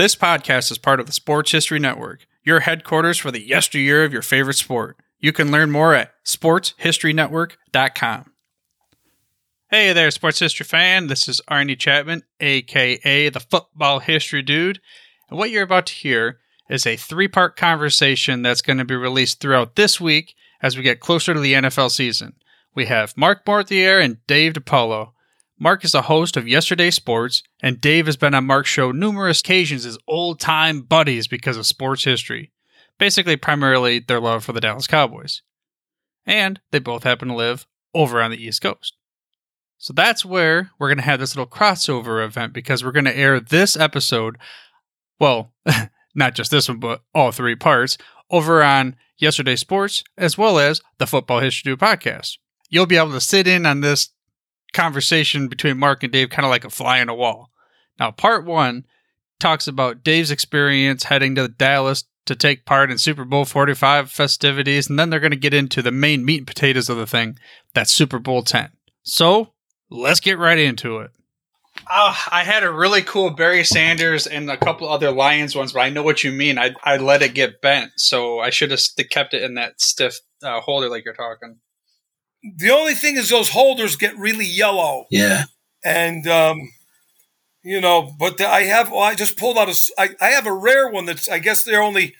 This podcast is part of the Sports History Network, your headquarters for the yesteryear of your favorite sport. You can learn more at sportshistorynetwork.com. Hey there, sports history fan. This is Arnie Chapman, aka the Football History Dude. And what you're about to hear is a three part conversation that's going to be released throughout this week as we get closer to the NFL season. We have Mark Morthier and Dave DiPaolo. Mark is a host of Yesterday Sports, and Dave has been on Mark's show numerous occasions as old time buddies because of sports history. Basically, primarily their love for the Dallas Cowboys. And they both happen to live over on the East Coast. So that's where we're going to have this little crossover event because we're going to air this episode. Well, not just this one, but all three parts over on Yesterday Sports as well as the Football History Dude podcast. You'll be able to sit in on this conversation between Mark and Dave kind of like a fly on a wall. Now, part one talks about Dave's experience heading to Dallas to take part in Super Bowl 45 festivities, and then they're going to get into the main meat and potatoes of the thing that's Super Bowl 10. So, let's get right into it. Uh, I had a really cool Barry Sanders and a couple other Lions ones, but I know what you mean. I, I let it get bent, so I should have kept it in that stiff uh, holder like you're talking. The only thing is those holders get really yellow. Yeah. And, um, you know, but the, I have, well, I just pulled out a, I, I have a rare one that's, I guess they're only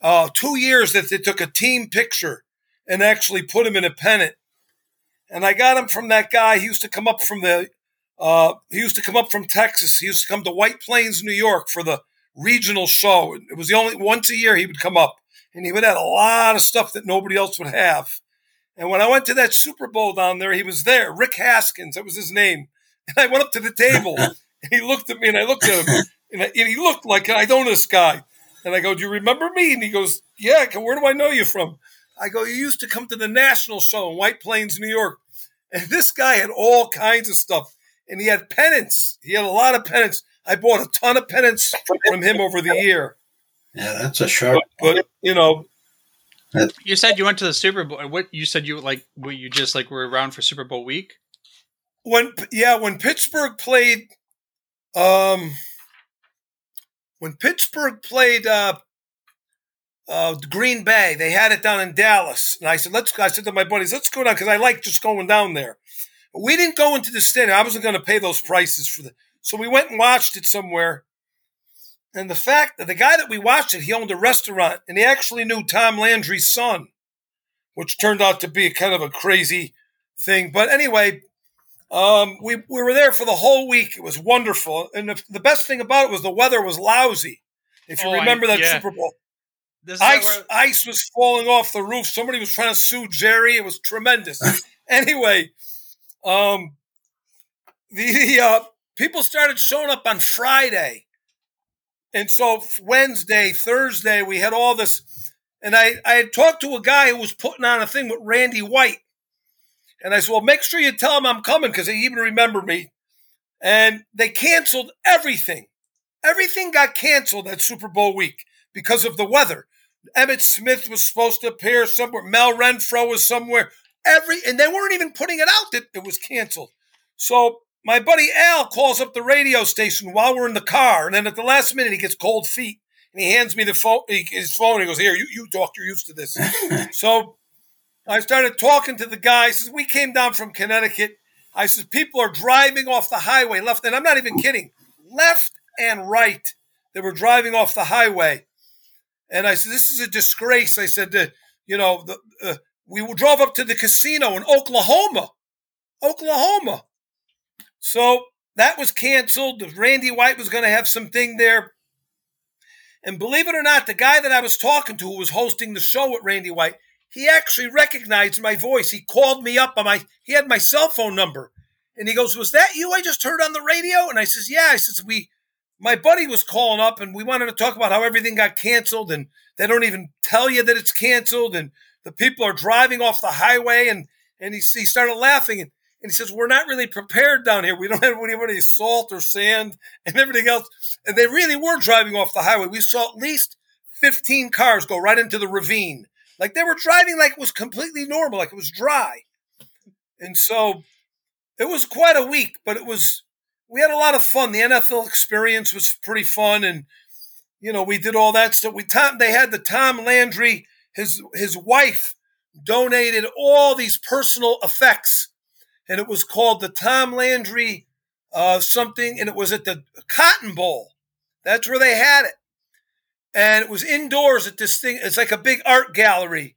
uh, two years that they took a team picture and actually put him in a pennant. And I got him from that guy. He used to come up from the, uh, he used to come up from Texas. He used to come to White Plains, New York for the regional show. It was the only once a year he would come up and he would have a lot of stuff that nobody else would have. And when I went to that Super Bowl down there, he was there. Rick Haskins, that was his name. And I went up to the table and he looked at me and I looked at him and, I, and he looked like I know this guy. And I go, Do you remember me? And he goes, Yeah. Go, Where do I know you from? I go, You used to come to the national show in White Plains, New York. And this guy had all kinds of stuff. And he had pennants. He had a lot of pennants. I bought a ton of pennants from him over the year. Yeah, that's a sharp. But, but you know, You said you went to the Super Bowl. What you said you like? Were you just like were around for Super Bowl week? when yeah, when Pittsburgh played, um, when Pittsburgh played uh, uh, Green Bay, they had it down in Dallas, and I said, "Let's." I said to my buddies, "Let's go down," because I like just going down there. But we didn't go into the stadium. I wasn't going to pay those prices for the. So we went and watched it somewhere. And the fact that the guy that we watched it, he owned a restaurant, and he actually knew Tom Landry's son, which turned out to be kind of a crazy thing. But anyway, um, we, we were there for the whole week. It was wonderful. And the, the best thing about it was the weather was lousy. If you Oh, I- remember that yeah. Super Bowl, This ice, where- ice was falling off the roof. Somebody was trying to sue Jerry. It was tremendous. anyway, um, the, the uh, people started showing up on Friday. And so Wednesday, Thursday, we had all this. And I, I had talked to a guy who was putting on a thing with Randy White. And I said, well, make sure you tell him I'm coming because they even remember me. And they canceled everything. Everything got canceled that Super Bowl week because of the weather. Emmitt Smith was supposed to appear somewhere. Mel Renfro was somewhere. Every and they weren't even putting it out that it was canceled. So my buddy Al calls up the radio station while we're in the car, and then at the last minute he gets cold feet and he hands me the phone, his phone. He goes, "Here, you, you talk. You're used to this." so I started talking to the guy. He says, "We came down from Connecticut." I says, "People are driving off the highway left," and I'm not even kidding, left and right. They were driving off the highway, and I said, "This is a disgrace." I said, uh, "You know, the, uh, we drove up to the casino in Oklahoma, Oklahoma." So that was canceled. Randy White was going to have something there. And believe it or not, the guy that I was talking to who was hosting the show with Randy White, he actually recognized my voice. He called me up on my he had my cell phone number. And he goes, Was that you I just heard on the radio? And I says, Yeah. I says, We my buddy was calling up and we wanted to talk about how everything got canceled and they don't even tell you that it's canceled and the people are driving off the highway and and he, he started laughing and, and he says we're not really prepared down here. We don't have any, any salt or sand and everything else. And they really were driving off the highway. We saw at least 15 cars go right into the ravine. Like they were driving like it was completely normal like it was dry. And so it was quite a week but it was we had a lot of fun. The nfl experience was pretty fun and you know, we did all that stuff. We Tom, they had the Tom Landry, his his wife donated all these personal effects, and it was called the Tom Landry uh, something, and it was at the Cotton Bowl. That's where they had it, and it was indoors at this thing. It's like a big art gallery,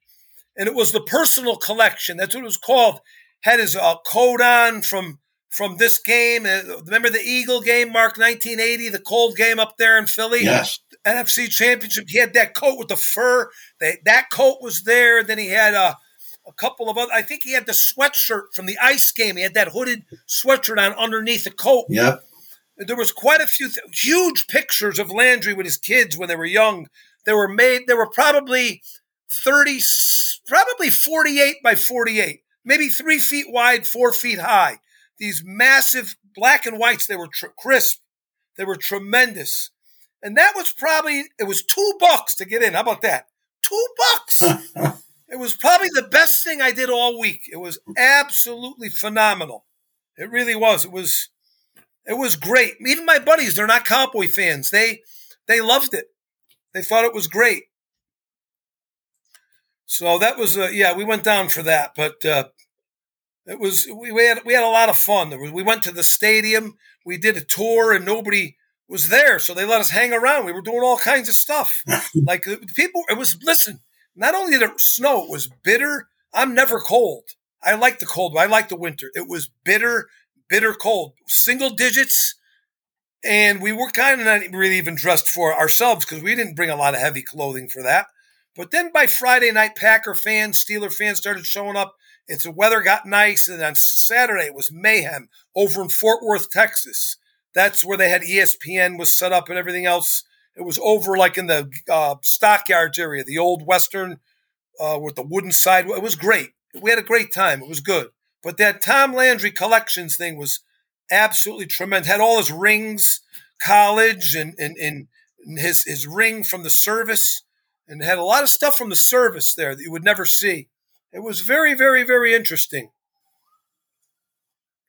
and it was the personal collection. That's what it was called. Had his uh, coat on from from this game. Uh, remember the Eagle game, Mark, 1980, the cold game up there in Philly? Yes. NFC Championship. He had that coat with the fur. They, that coat was there. Then he had a, a couple of other. I think he had the sweatshirt from the ice game. He had that hooded sweatshirt on underneath the coat. Yep. There was quite a few th- huge pictures of Landry with his kids when they were young. They were made. They were probably thirty, probably forty-eight by forty-eight, maybe three feet wide, four feet high. These massive black and whites. They were tr- crisp. They were tremendous. And that was probably, it was two bucks to get in. How about that? Two bucks. it was probably the best thing I did all week. It was absolutely phenomenal. It really was. It was, it was great. Even my buddies, they're not cowboy fans. They, they loved it. They thought it was great. So that was, uh, yeah, we went down for that, but, uh, it was we, we had we had a lot of fun. Was, we went to the stadium. We did a tour, and nobody was there, so they let us hang around. We were doing all kinds of stuff. like people, it was listen. Not only did it snow, it was bitter. I'm never cold. I like the cold. But I like the winter. It was bitter, bitter cold, single digits, and we were kind of not really even dressed for ourselves because we didn't bring a lot of heavy clothing for that. But then by Friday night, Packer fans, Steeler fans started showing up. It's the weather got nice, and on Saturday it was mayhem over in Fort Worth, Texas. That's where they had ESPN was set up and everything else. It was over like in the uh, stockyards area, the old Western uh, with the wooden side. It was great. We had a great time. It was good. But that Tom Landry collections thing was absolutely tremendous. Had all his rings, college, and, and, and his, his ring from the service, and had a lot of stuff from the service there that you would never see. It was very, very, very interesting.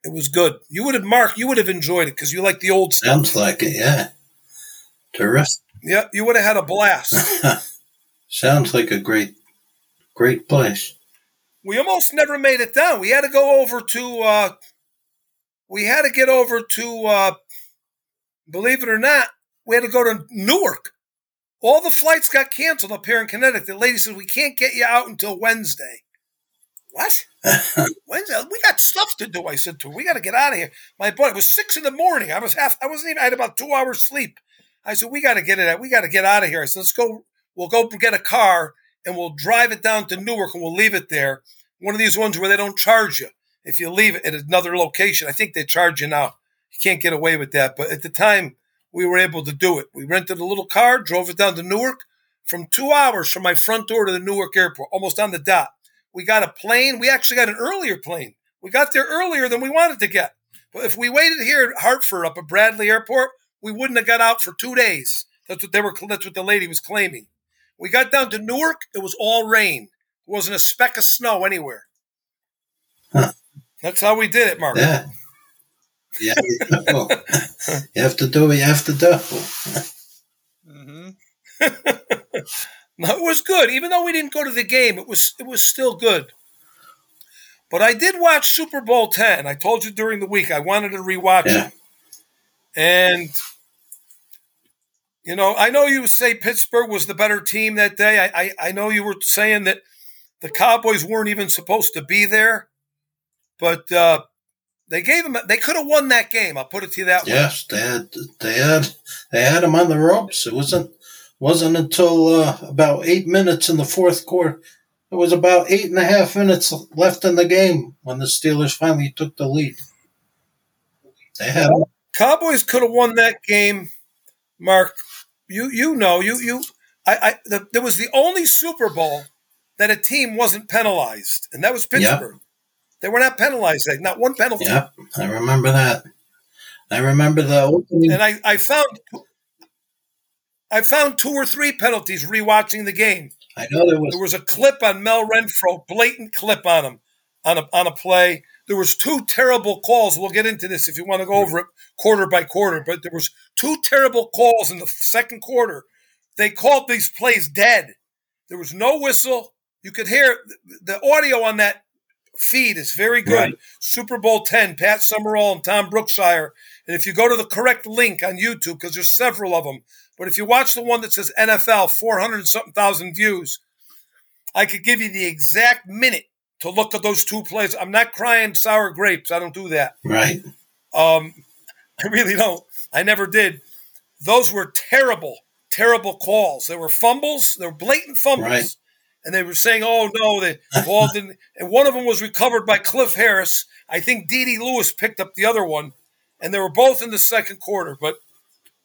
It was good. You would have, Mark, you would have enjoyed it because you like the old stuff. Sounds like it, yeah. Terrific. Yep, you would have had a blast. Sounds like a great, great place. We almost never made it down. We had to go over to, uh, we had to get over to, uh, believe it or not, we had to go to Newark. All the flights got canceled up here in Connecticut. The lady said, we can't get you out until Wednesday. What? Wednesday? We got stuff to do. I said to her, we got to get out of here. My boy, it was six in the morning. I was half. I wasn't even. I had about two hours sleep. I said, we got to get it. Out. We got to get out of here. I said, let's go. We'll go get a car and we'll drive it down to Newark and we'll leave it there. One of these ones where they don't charge you if you leave it at another location. I think they charge you now. You can't get away with that. But at the time, we were able to do it. We rented a little car, drove it down to Newark from two hours from my front door to the Newark airport, almost on the dot. We got a plane. We actually got an earlier plane. We got there earlier than we wanted to get. But if we waited here at Hartford up at Bradley Airport, we wouldn't have got out for two days. That's what they were. That's what the lady was claiming. We got down to Newark. It was all rain. There wasn't a speck of snow anywhere. Huh. That's how we did it, Mark. Yeah. Yeah. you have to do what you have to do. mm-hmm. it was good, even though we didn't go to the game. It was it was still good. But I did watch Super Bowl ten. I told you during the week I wanted to rewatch yeah. it, and you know I know you say Pittsburgh was the better team that day. I I, I know you were saying that the Cowboys weren't even supposed to be there, but uh, they gave them. They could have won that game. I'll put it to you that yes, way. Yes, they had. They had. They had them on the ropes. It wasn't wasn't until uh, about eight minutes in the fourth quarter. It was about eight and a half minutes left in the game when the Steelers finally took the lead. They had Cowboys could have won that game. Mark, you you know you you I, I the, there was the only Super Bowl that a team wasn't penalized, and that was Pittsburgh. Yep. They were not penalized. Not one penalty. Yep, I remember that. I remember the opening. And I, I found I found two or three penalties rewatching the game. I know there was there was a clip on Mel Renfro, blatant clip on him on a on a play. There was two terrible calls. We'll get into this if you want to go over it quarter by quarter. But there was two terrible calls in the second quarter. They called these plays dead. There was no whistle. You could hear the audio on that feed is very good. Right. Super Bowl 10, Pat Summerall and Tom Brookshier. And if you go to the correct link on YouTube, because there's several of them, but if you watch the one that says NFL, 400 something thousand views, I could give you the exact minute to look at those two plays. I'm not crying sour grapes. I don't do that. Right. Um, I really don't. I never did. Those were terrible, terrible calls. They were fumbles. They were blatant fumbles. Right. And they were saying, "Oh no, the ball didn't." And one of them was recovered by Cliff Harris. I think D.D. Lewis picked up the other one, and they were both in the second quarter. But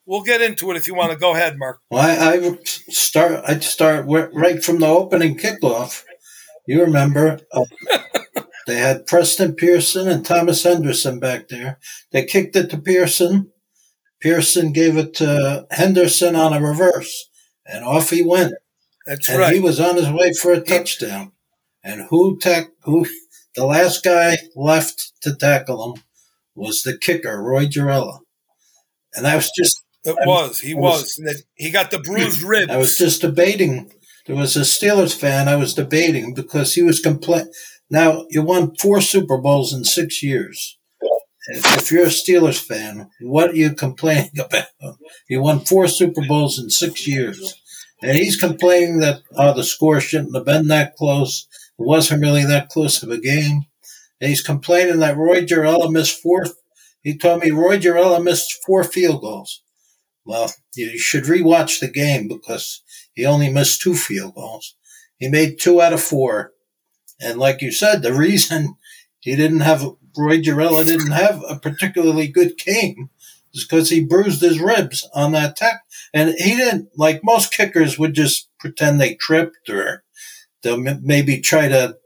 we'll get into it if you want to go ahead, Mark. Well, I, I start. I'd start right from the opening kickoff. You remember uh, they had Preston Pearson and Thomas Henderson back there. They kicked it to Pearson. Pearson gave it to Henderson on a reverse, and off he went. That's and right. He was on his way for a touchdown. And who tack who the last guy left to tackle him was the kicker, Roy Gerela. And I was just It I was. He was. was. He got the bruised ribs. I was just debating. There was a Steelers fan I was debating because he was complaining. Now, you won four Super Bowls in six years. If you're a Steelers fan, what are you complaining about? You won four Super Bowls in six years. And he's complaining that oh, the score shouldn't have been that close. It wasn't really that close of a game. And he's complaining that Roy Gerela missed four. He told me Roy Gerela missed four field goals. Well, you should rewatch the game because he only missed two field goals. He made two out of four. And like you said, the reason he didn't have Roy Gerela didn't have a particularly good game is because he bruised his ribs on that tackle. And he didn't, like most kickers would just pretend they tripped or they'll maybe try to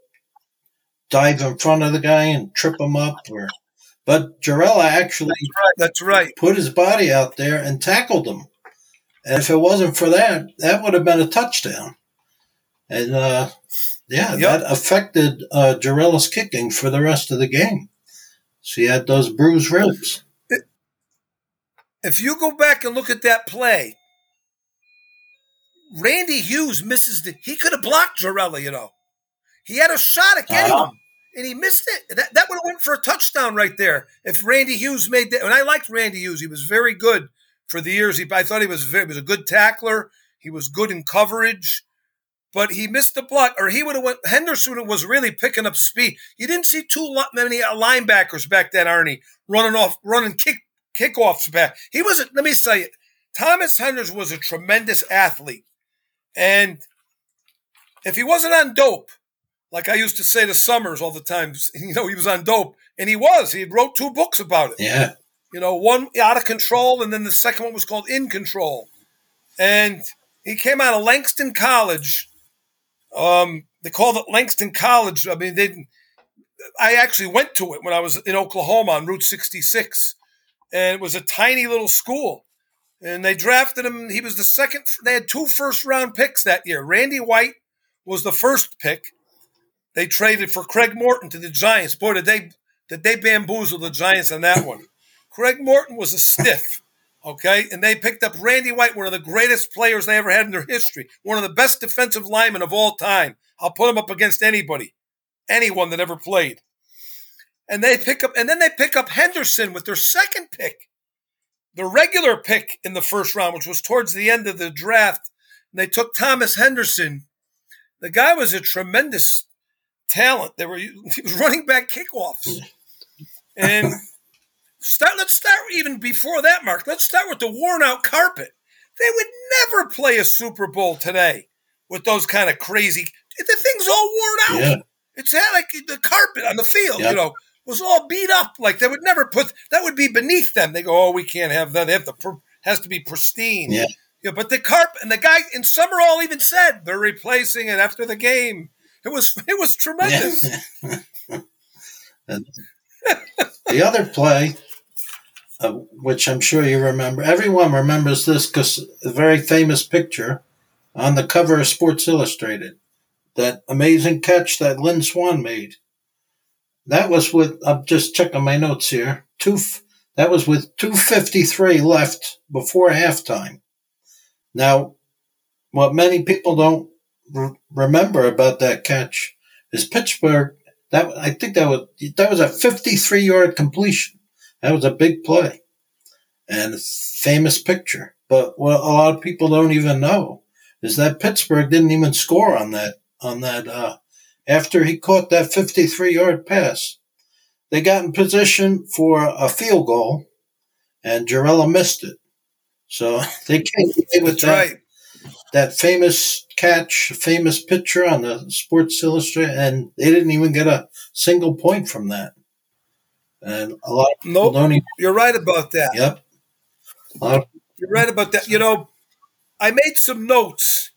dive in front of the guy and trip him up or, but Gerela actually that's right, that's right. put his body out there and tackled him. And if it wasn't for that, that would have been a touchdown. And, uh, yeah, yep. that affected uh, Gerela's kicking for the rest of the game. So he had those bruised ribs. If you go back and look at that play, Randy Hughes misses the. He could have blocked Gerela, you know. He had a shot at getting uh-huh. him, and he missed it. That, that would have went for a touchdown right there if Randy Hughes made that. And I liked Randy Hughes; he was very good for the years. He, I thought he was very, he was a good tackler. He was good in coverage, but he missed the block, or he would have went. Henderson was really picking up speed. You didn't see too many uh, linebackers back then, Arnie, running off, running kick kickoffs back. He was. Let me say it. Thomas Henderson was a tremendous athlete. And if he wasn't on dope, like I used to say to Summers all the time, you know, he was on dope, and he was. He wrote two books about it. Yeah. You know, one out of control, and then the second one was called In Control. And he came out of Langston College. Um, they called it Langston College. I mean, they. I actually went to it when I was in Oklahoma on Route 66, and it was a tiny little school and they drafted him. He was the second. They had two first round picks that year. Randy White was the first pick. They traded for Craig Morton to the Giants. Boy, did they did they bamboozle the Giants on that one? Craig Morton was a stiff. Okay, and they picked up Randy White, one of the greatest players they ever had in their history, one of the best defensive linemen of all time. I'll put him up against anybody, anyone that ever played. And they pick up, and then they pick up Henderson with their second pick the regular pick in the first round, which was towards the end of the draft, And they took Thomas Henderson. The guy was a tremendous talent. They were he was running back kickoffs, and start. Let's start even before that, Mark. Let's start with the worn out carpet. They would never play a Super Bowl today with those kind of crazy. The thing's all worn out. Yeah. It's like the carpet on the field. You know, was all beat up. Like they would never put that would be beneath them. They go, oh, we can't have that. They have to has to be pristine. Yeah. Yeah, but the carp and the guy in Summerall even said they're replacing it after the game. It was it was tremendous. the other play, uh, which I'm sure you remember, everyone remembers this because a very famous picture on the cover of Sports Illustrated. That amazing catch that Lynn Swann made. That was with, I'm just checking my notes here, two, that was with 253 left before halftime. Now, what many people don't re- remember about that catch is Pittsburgh. That I think that was that was a 53 yard completion. That was a big play and famous picture. But what a lot of people don't even know is that Pittsburgh didn't even score on that on that uh, after he caught that 53 yard pass. They got in position for a field goal, and Gerela missed it. So they came away with That's that, right. that famous catch, famous picture on the Sports Illustrated, and they didn't even get a single point from that. And a lot of Nope. You're right about that. Yep. Of, You're right about that. You know, I made some notes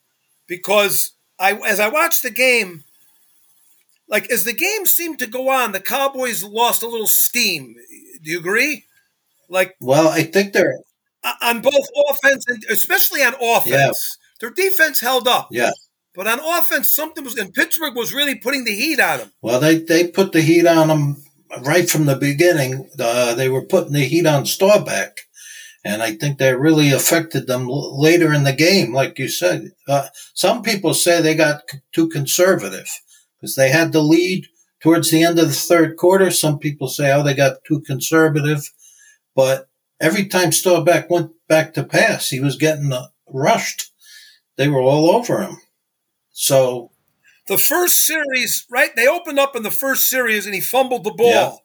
because I as I watched the game, like as the game seemed to go on, the Cowboys lost a little steam. Do you agree? Like well, I think they're on both offense and especially on offense. Their defense held up. yeah. But on offense, something was and Pittsburgh was really putting the heat on them. Well, they they put the heat on them right from the beginning. Uh, they were putting the heat on Staubach, and I think that really affected them l- later in the game. Like you said, uh, some people say they got c- too conservative because they had the lead towards the end of the third quarter. Some people say, oh, they got too conservative, but every time Staubach went back to pass, he was getting uh, rushed. They were all over him. So The first series, right? They opened up in the first series and he fumbled the ball.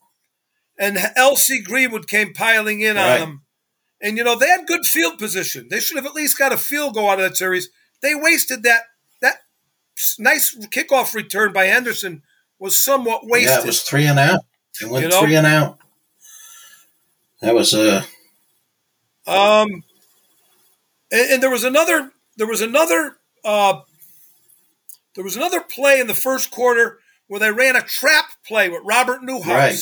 Yeah. And LC Greenwood came piling in Right. on him. And, you know, they had good field position. They should have at least got a field goal out of that series. They wasted that. That nice kickoff return by Henderson was somewhat wasted. Yeah, it was three and out. It went You know? three and out. That was uh Um, and, and there was another. There was another. Uh, there was another play in the first quarter where they ran a trap play with Robert Newhouse, Right.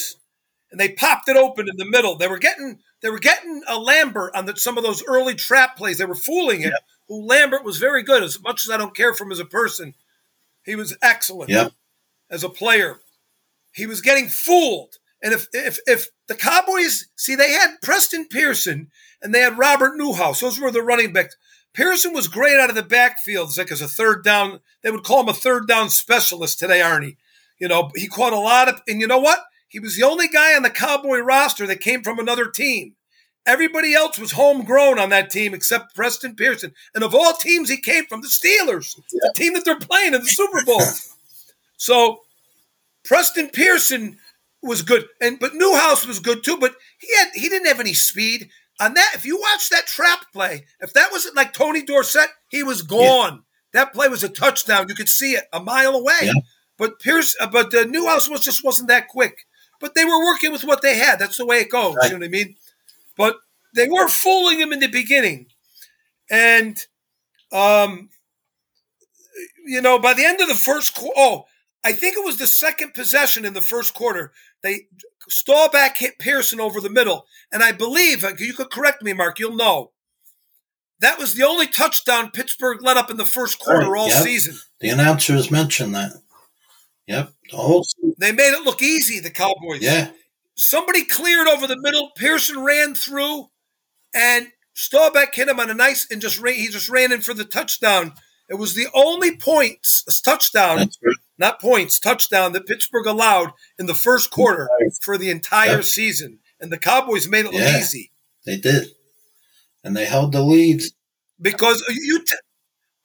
and they popped it open in the middle. They were getting. They were getting a Lambert on the, some of those early trap plays. They were fooling him. Who Lambert was very good. As much as I don't care for him as a person, he was excellent Yep. as a player. He was getting fooled. And if if if the Cowboys see they had Preston Pearson and they had Robert Newhouse, those were the running backs. Pearson was great out of the backfield, it's like as a third down. They would call him a third down specialist today, Arnie. You know, he caught a lot of, and you know what? He was the only guy on the Cowboy roster that came from another team. Everybody else was homegrown on that team except Preston Pearson. And of all teams, he came from the Steelers, the team that they're playing in the Super Bowl. so Preston Pearson was good, and but Newhouse was good too. But he had he didn't have any speed on that. If you watch that trap play, if that wasn't like Tony Dorsett, he was gone. That play was a touchdown. You could see it a mile away. Yeah. But Pierce, uh, but uh, Newhouse was just wasn't that quick. But they were working with what they had. That's the way it goes. Right. You know what I mean? But they were fooling him in the beginning, and um, you know, by the end of the first quarter, oh, I think it was the second possession in the first quarter. They Staubach hit Pearson over the middle, and I believe uh, you could correct me, Mark. You'll know that was the only touchdown Pittsburgh let up in the first quarter all yep. season. the announcers mentioned that. Yep. The whole They made it look easy. The Cowboys. yeah. somebody cleared over the middle. Pearson ran through, and Staubach hit him on a nice and just ran, he just ran in for the touchdown. It was the only points touchdown, That's right. Not points touchdown that Pittsburgh allowed in the first quarter for the entire season, and the Cowboys made it look Yeah. easy They did. And they held the lead. because you. T-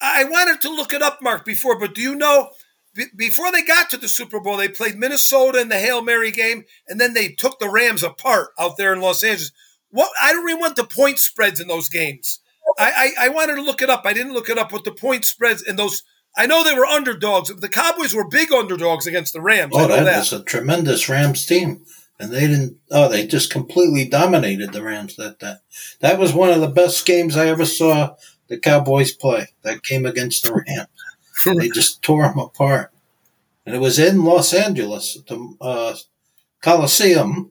I wanted to look it up, Mark, before, but do you know? be- Before they got to the Super Bowl, they played Minnesota in the Hail Mary game, and then they took the Rams apart out there in Los Angeles. What I don't even want the point spreads in those games. I, I I wanted to look it up. I didn't look it up with the point spreads in those. I know they were underdogs. The Cowboys were big underdogs against the Rams. I Oh, know that that. was a tremendous Rams team. and they didn't. Oh, they just completely dominated the Rams that that. That was one of the best games I ever saw the Cowboys play. That game against the Rams, they just tore them apart, and it was in Los Angeles, the uh, Coliseum.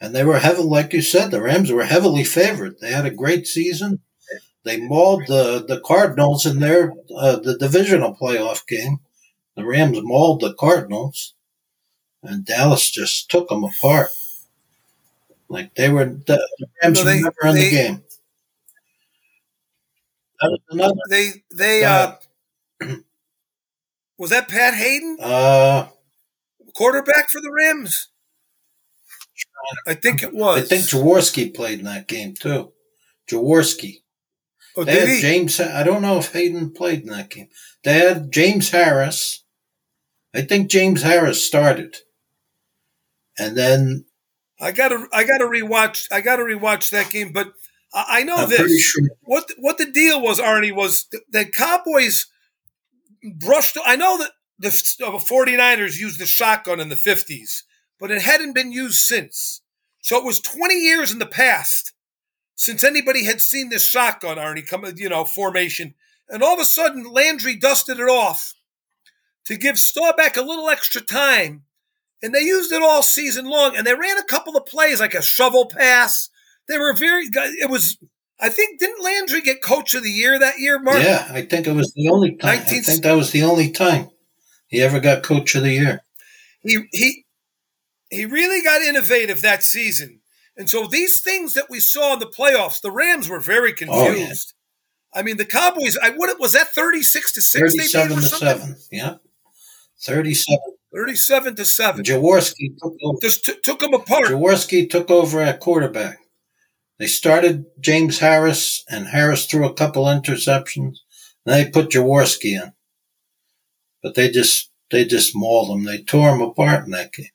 And they were heavily, like you said, the Rams were heavily favored. They had a great season. They mauled the, the Cardinals in their uh, the divisional playoff game. The Rams mauled the Cardinals, and Dallas just took them apart. Like they were the, the Rams No, were never in they- the game. Another. They they uh was that Pat Haden, Uh, quarterback for the Rams? I think it was. I think Jaworski played in that game too. Jaworski. Oh, They had he? James. I don't know if Haden played in that game. They had James Harris. I think James Harris started, and then I gotta I gotta rewatch I gotta rewatch that game, but I, I know I'm this. sure. what what the deal was, Arnie, was th- the Cowboys brushed. I know that the uh, 49ers used the shotgun in the 50s, but it hadn't been used since. So it was 20 years in the past since anybody had seen this shotgun, Arnie, come, you know, formation. And all of a sudden, Landry dusted it off to give Staubach a little extra time. And they used it all season long. And they ran a couple of plays, like a shovel pass. They were very, it was I think didn't Landry get Coach of the Year that year, Mark? Yeah, I think it was the only time. 19 I think that was the only time he ever got Coach of the Year. He he he really got innovative that season. And so these things that we saw in the playoffs, the Rams were very Oh, yeah. confused. I mean, the Cowboys. I what was that thirty six to six? Thirty-seven to seven. Yeah, thirty-seven. Thirty seven to seven. Jaworski took over. Just t- took them apart. Jaworski took over at quarterback. They started James Harris, and Harris threw a couple interceptions. Then they put Jaworski in, but they just they just mauled him. They tore him apart in that game.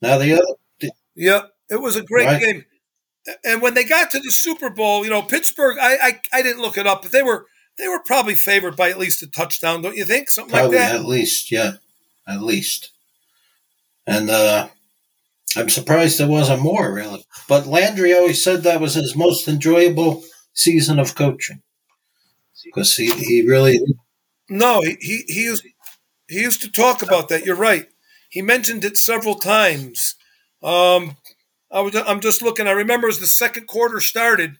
Now the other, Yeah, it was a great Right. game. And when they got to the Super Bowl, you know, Pittsburgh. I, I I didn't look it up, but they were they were probably favored by at least a touchdown, don't you think? Something probably like that. at least, yeah, at least. And uh, I'm surprised there wasn't more, really. But Landry always said that was his most enjoyable season of coaching because he, he really No, he, he he used he used to talk about that. You're right. He mentioned it several times. Um, I was I'm just looking. I remember as the second quarter started,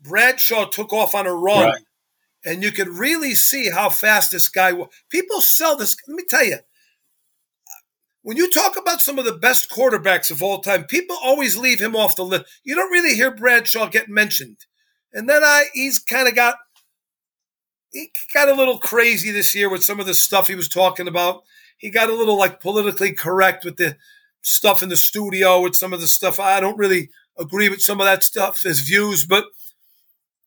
Bradshaw took off on a run, Right. and you could really see how fast this guy was. People sell this. Let me tell you. When you talk about some of the best quarterbacks of all time, people always leave him off the list. You don't really hear Bradshaw get mentioned. And then I he's kind of got he got a little crazy this year with some of the stuff he was talking about. He got a little like politically correct with the stuff in the studio with some of the stuff. I don't really agree with some of that stuff, his views, but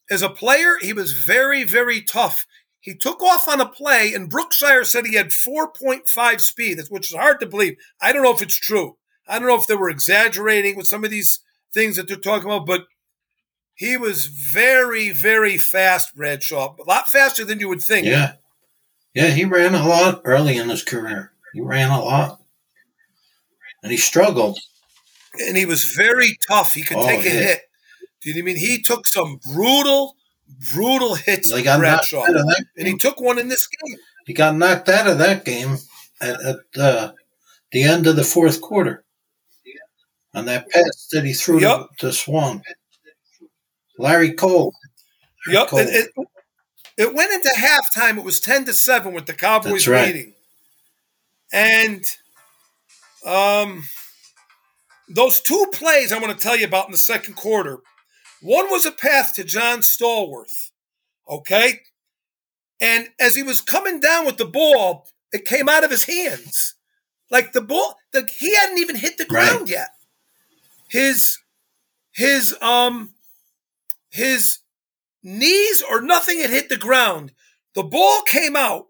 as a player, he was very, very tough. He took off on a play, and Brookshier said he had 4.5 speed, which is hard to believe. I don't know if it's true. I don't know if they were exaggerating with some of these things that they're talking about, but he was very, very fast, Bradshaw. A lot faster than you would think. Yeah. Yeah, he ran a lot early in his career. He ran a lot. And he struggled. And he was very tough. He could Oh, take a yeah. hit. Do you know what I mean? He took some brutal, brutal hits, He got, knocked Bradshaw. out of that And he took one in this game. he got knocked out of that game at, at uh, the end of the fourth quarter. On that pass that he threw Yep. to, to Swann. Larry Cole. Yep. Cole. And it, it went into halftime. It was 10 to 7 with the Cowboys right. leading. And um, those two plays I want to tell you about in the second quarter. One was a path to John Stallworth. Okay. And as he was coming down with the ball, it came out of his hands. Like the ball, the, he hadn't even hit the Right. ground yet. His, his, um, his knees or nothing had hit the ground. The ball came out,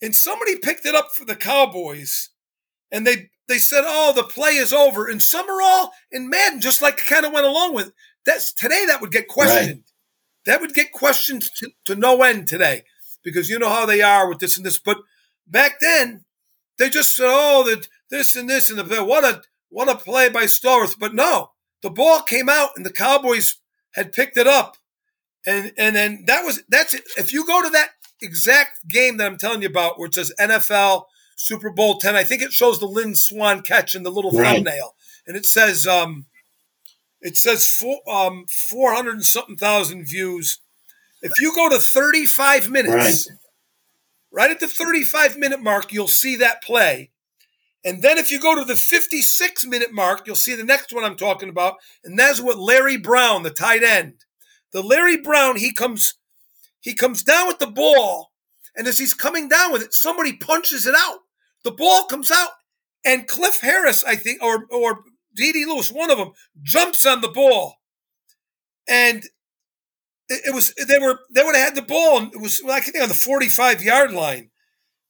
and somebody picked it up for the Cowboys, and they they said, "Oh, the play is over." And Summerall and Madden just like kind of went along with it. that's today. That would get questioned. That would get questioned to, to no end today because you know how they are with this and this. But back then, they just said, "Oh, the this and this and the what a what a play by Stallworth. But no, the ball came out and the Cowboys had picked it up. And and then that was that's it. If you go to that exact game that I'm telling you about, where it says NFL Super Bowl 10, I think it shows the Lynn Swann catch in the little right. thumbnail. And it says um it says four, um 400 and something thousand views. If you go to 35 minutes, right. right at the 35 minute mark, you'll see that play. And then if you go to the 56 minute mark, you'll see the next one I'm talking about. And that's what Larry Brown, the tight end. The Larry Brown, he comes, he comes down with the ball. And as he's coming down with it, somebody punches it out. The ball comes out and Cliff Harris, I think, or, or D.D. Lewis, one of them, jumps on the ball. And it, it was, they were, they would have had the ball. And it was, well, I think on the 45 yard line.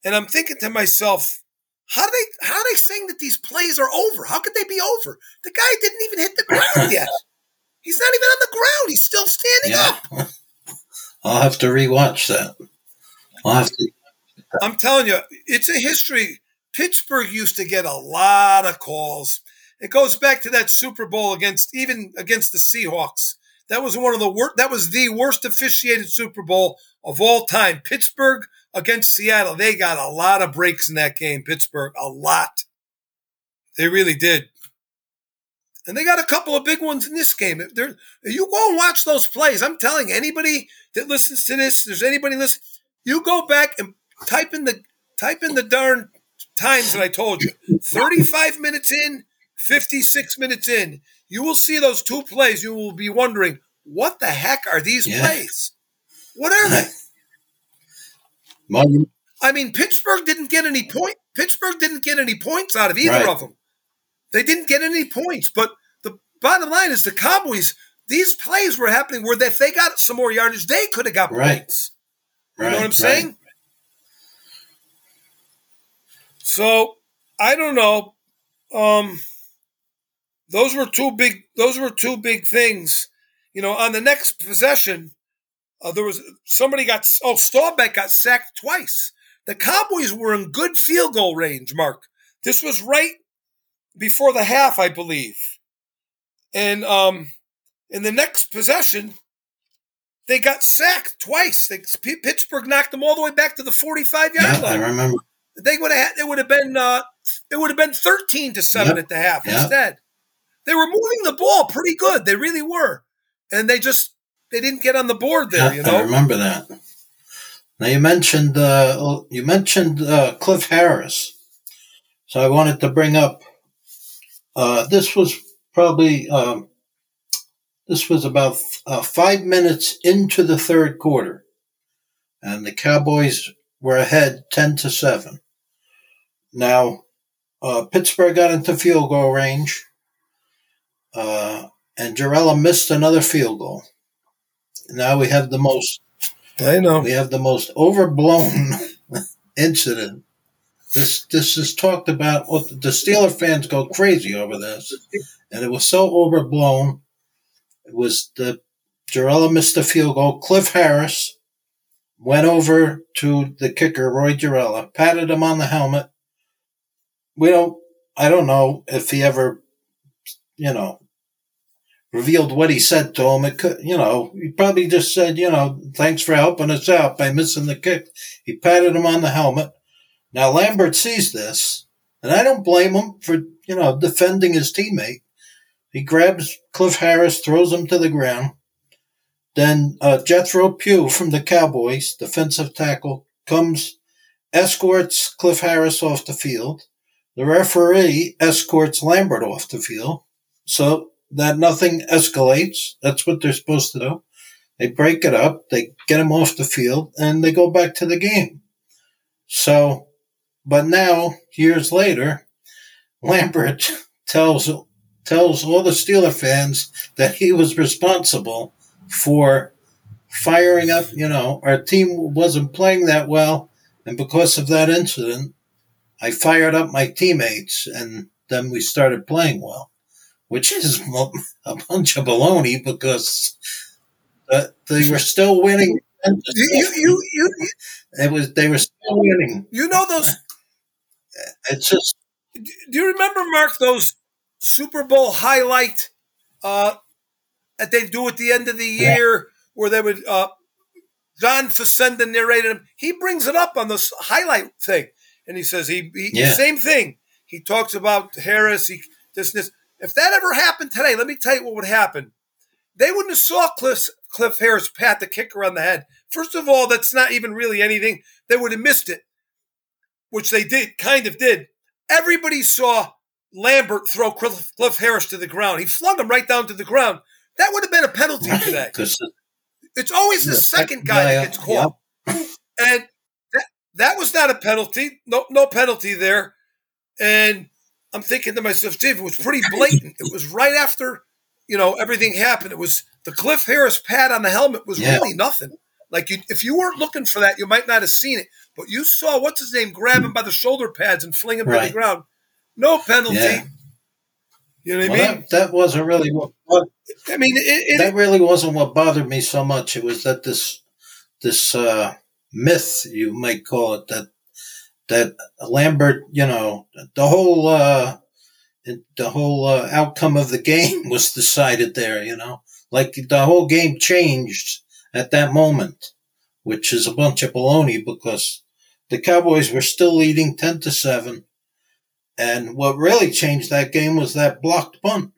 And I'm thinking to myself, how do they how are they saying that these plays are over? How could they be over? The guy didn't even hit the ground yet. He's not even on the ground. He's still standing yeah. up. I'll have to rewatch that. I'll have to. I'm telling you, it's a history. Pittsburgh used to get a lot of calls. It goes back to that Super Bowl against even against the Seahawks. That was one of the worst. That was the worst officiated Super Bowl of all time. Pittsburgh against Seattle, they got a lot of breaks in that game, Pittsburgh, a lot. They really did. And they got a couple of big ones in this game. If you go and watch those plays, I'm telling anybody that listens to this, there's anybody listen, you go back and type in the type in the darn times that I told you. 35 minutes in, 56 minutes in. You will see those two plays. You will be wondering, what the heck are these yeah. plays? What are they? I mean, Pittsburgh didn't get any point. Pittsburgh didn't get any points out of either right. of them. They didn't get any points. But the bottom line is the Cowboys. These plays were happening where if they got some more yardage, they could have got right. points. You right. know what I'm saying? Right. So I don't know. Um, those were two big. Those were two big things. You know, on the next possession, uh, there was somebody got oh Staubach got sacked twice. The Cowboys were in good field goal range. Mark, this was right before the half, I believe, and um, in the next possession, they got sacked twice. They, Pittsburgh knocked them all the way back to the forty-five yard yeah, line. I remember. They would have. It would have been. Uh, it would have been thirteen to seven yep. at the half yep. instead. They were moving the ball pretty good. They really were, and they just they didn't get on the board there. Yeah, you know, I remember that. Now you mentioned uh, you mentioned uh, Cliff Harris, so I wanted to bring up. Uh, this was probably um, this was about uh, five minutes into the third quarter, and the Cowboys were ahead ten to seven. Now, uh, Pittsburgh got into field goal range, uh, and Gerela missed another field goal now we have the most. I know we have the most overblown incident. This this is talked about. What the Steeler fans go crazy over this, and it was so overblown. It was the Gerela missed a field goal. Cliff Harris went over to the kicker Roy Gerela, patted him on the helmet. We don't. I don't know if he ever, you know, revealed what he said to him. It could, you know, he probably just said, you know, thanks for helping us out by missing the kick. He patted him on the helmet. Now Lambert sees this, and I don't blame him for, you know, defending his teammate. He grabs Cliff Harris, throws him to the ground. Then uh, Jethro Pugh from the Cowboys, defensive tackle, comes, escorts Cliff Harris off the field. The referee escorts Lambert off the field. So that nothing escalates. That's what they're supposed to do. They break it up, they get him off the field, and they go back to the game. So, but now, years later, Lambert tells tells all the Steeler fans that he was responsible for firing up. You know, our team wasn't playing that well, and because of that incident, I fired up my teammates, and then we started playing well which is a bunch of baloney because uh, they were still winning. You, you, you, it was they were still winning. You know those. It's just Do you remember, Mark, those Super Bowl highlight uh, that they do at the end of the year yeah. where they would, uh, John Facenda narrated him. He brings it up on this highlight thing. And he says, he, he yeah. same thing. He talks about Harris, he, this, this. If that ever happened today, let me tell you what would happen. They wouldn't have saw Cliff, Cliff Harris pat the kicker on the head. First of all, that's not even really anything. They would have missed it, which they did, kind of did. Everybody saw Lambert throw Cliff, Cliff Harris to the ground. He flung him right down to the ground. That would have been a penalty today. It's always the, the second guy, that gets caught. Yep. And that, was not a penalty. No, no penalty there. And I'm thinking to myself, Dave, it was pretty blatant. It was right after, you know, everything happened. It was the Cliff Harris pad on the helmet was yeah. really nothing. Like you, if you weren't looking for that, you might not have seen it. But you saw what's his name grab him by the shoulder pads and fling him right. to the ground. No penalty. Yeah. You know what well, I mean? That, that wasn't really what. what I mean, it, it, that really wasn't what bothered me so much. It was that this this uh, myth, you might call it, that that Lambert, you know, the whole uh, the whole uh, outcome of the game was decided there. You know, like the whole game changed at that moment, which is a bunch of baloney because the Cowboys were still leading 10 to 7. And what really changed that game was that blocked punt.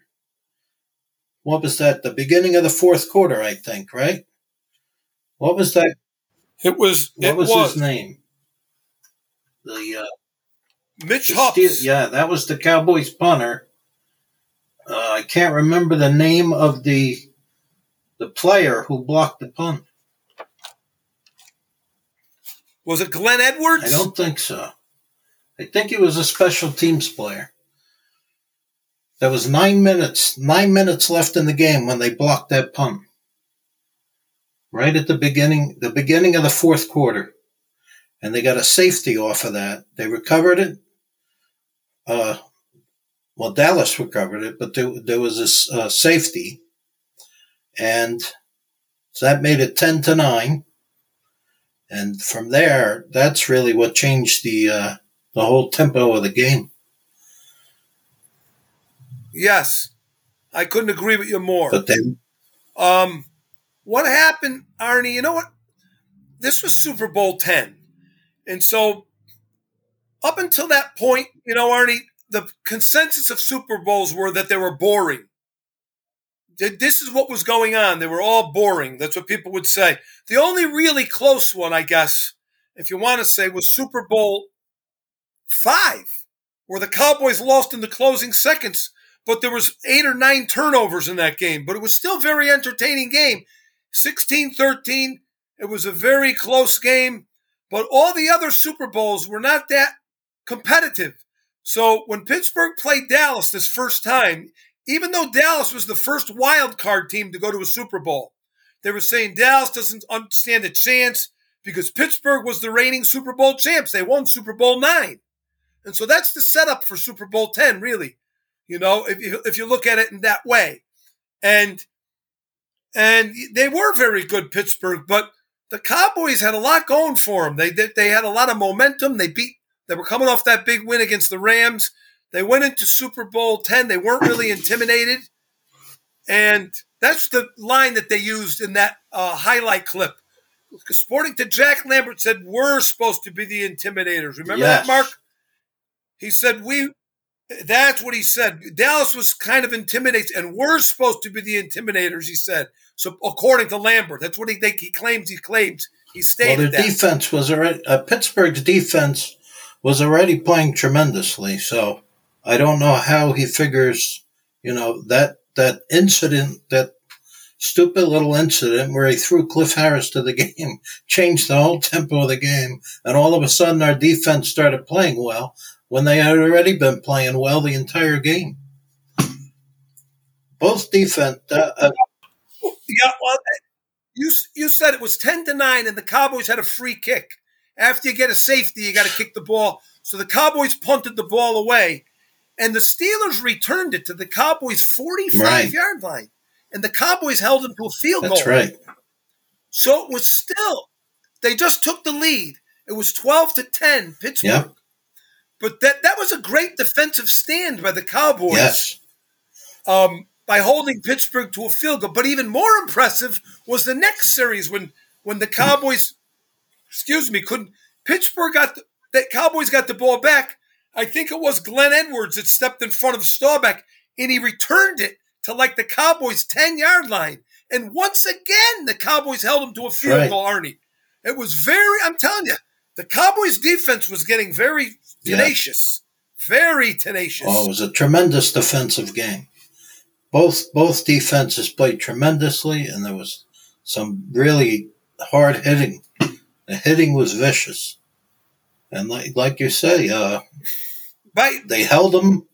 What was that? The beginning of the fourth quarter, I think, right? What was that? It was. What it was, was, his name? The uh, Mitch Hoopes. yeah, that was the Cowboys punter. Uh, I can't remember the name of the the player who blocked the punt. Was it Glenn Edwards? I don't think so. I think he was a special teams player. There was nine minutes, nine minutes left in the game when they blocked that punt. Right at the beginning, the beginning of the fourth quarter. And they got a safety off of that. They recovered it. Uh, well, Dallas recovered it, but there, there was a uh, safety and so that made it 10 to 9. And from there, that's really what changed the, uh, the whole tempo of the game. Yes. I couldn't agree with you more. But then. Um, what happened, Arnie? You know what? This was Super Bowl 10. And so, up until that point, you know, Arnie, the consensus of Super Bowls were that they were boring this is what was going on. They were all boring. That's what people would say. The only really close one, I guess, if you want to say, was Super Bowl five, where the Cowboys lost in the closing seconds, but there was eight or nine turnovers in that game. But it was still a very entertaining game. 16-13. It was a very close game. But all the other Super Bowls were not that competitive. So when Pittsburgh played Dallas this first time, even though Dallas was the first wild card team to go to a Super Bowl, they were saying Dallas doesn't understand a chance because Pittsburgh was the reigning Super Bowl champs. They won Super Bowl nine. And so that's the setup for Super Bowl 10, really. You know, if you, if you look at it in that way. And and they were very good, Pittsburgh, but the Cowboys had a lot going for them. They they had a lot of momentum. They beat. They were coming off that big win against the Rams. They went into Super Bowl 10. They weren't really intimidated. And that's the line that they used in that uh, highlight clip. Sporting to Jack Lambert said, We're supposed to be the intimidators. Remember yes. that, Mark? He said, We, that's what he said. Dallas was kind of intimidates, and we're supposed to be the intimidators, he said. So, according to Lambert, that's what he, he claims. He claims. He stated well, their that. defense was already, uh, Pittsburgh's defense was already playing tremendously. So, I don't know how he figures, you know, that that incident, that stupid little incident where he threw Cliff Harris to the game, changed the whole tempo of the game, and all of a sudden our defense started playing well when they had already been playing well the entire game. Both defense. Uh, uh, yeah, well, you you said it was ten to nine, and the Cowboys had a free kick. After you get a safety, you got to kick the ball. So the Cowboys punted the ball away, and the Steelers returned it to the Cowboys' 45 right. yard line. And the Cowboys held them to a field That's goal. That's right. So it was still, they just took the lead. It was 12 to 10, Pittsburgh. Yep. But that that was a great defensive stand by the Cowboys. Yes. Um, by holding Pittsburgh to a field goal. But even more impressive was the next series when when the Cowboys, excuse me, couldn't Pittsburgh got the, that Cowboys got the ball back. I think it was Glenn Edwards that stepped in front of Staubach and he returned it to like the Cowboys 10 yard line. And once again, the Cowboys held him to a field Right. goal, Arnie. It was very, I'm telling you, the Cowboys defense was getting very Yeah. tenacious. Very tenacious. Oh, it was a tremendous defensive game. Both both defenses played tremendously, and there was some really hard hitting. The hitting was vicious, and like like you say, uh, By, they held them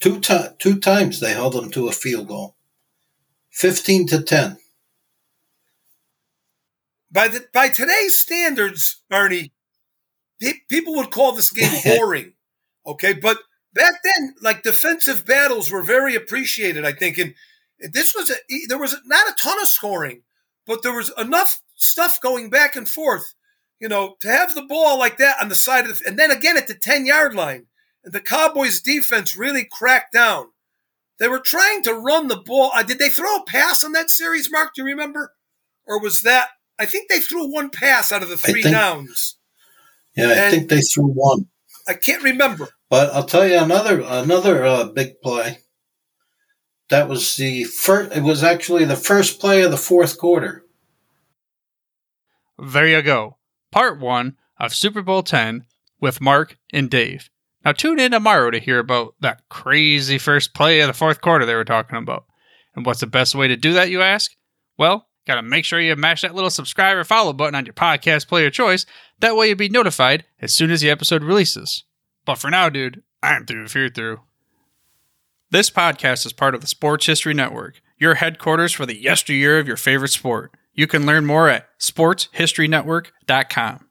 two ti- two times. They held them to a field goal, fifteen to ten. by the by today's standards, Ernie, pe- people would call this game boring. okay, but back then, like defensive battles were very appreciated. I think, and this was a there was not a ton of scoring, but there was enough stuff going back and forth. You know, to have the ball like that on the side of the, and then again at the ten yard line, and the Cowboys defense really cracked down. They were trying to run the ball. Uh, did they throw a pass on that series, Mark? Do you remember? Or was that? I think they threw one pass out of the three think- downs. Yeah, I think they threw one. I can't remember. But I'll tell you another another uh, big play. That was the first. It was actually the first play of the fourth quarter. There you go. Part one of Super Bowl 10 with Mark and Dave. Now tune in tomorrow to hear about that crazy first play of the fourth quarter they were talking about. And what's the best way to do that, you ask? Well, gotta make sure you mash that little subscribe or follow button on your podcast player choice. That way you'll be notified as soon as the episode releases. But for now, dude, I'm through if you're through. This podcast is part of the Sports History Network, your headquarters for the yesteryear of your favorite sport. You can learn more at sportshistorynetwork.com.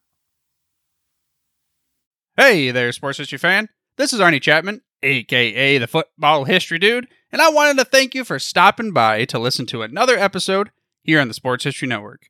Hey there, sports history fan. This is Arnie Chapman, aka the Football History Dude, and I wanted to thank you for stopping by to listen to another episode here on the Sports History Network.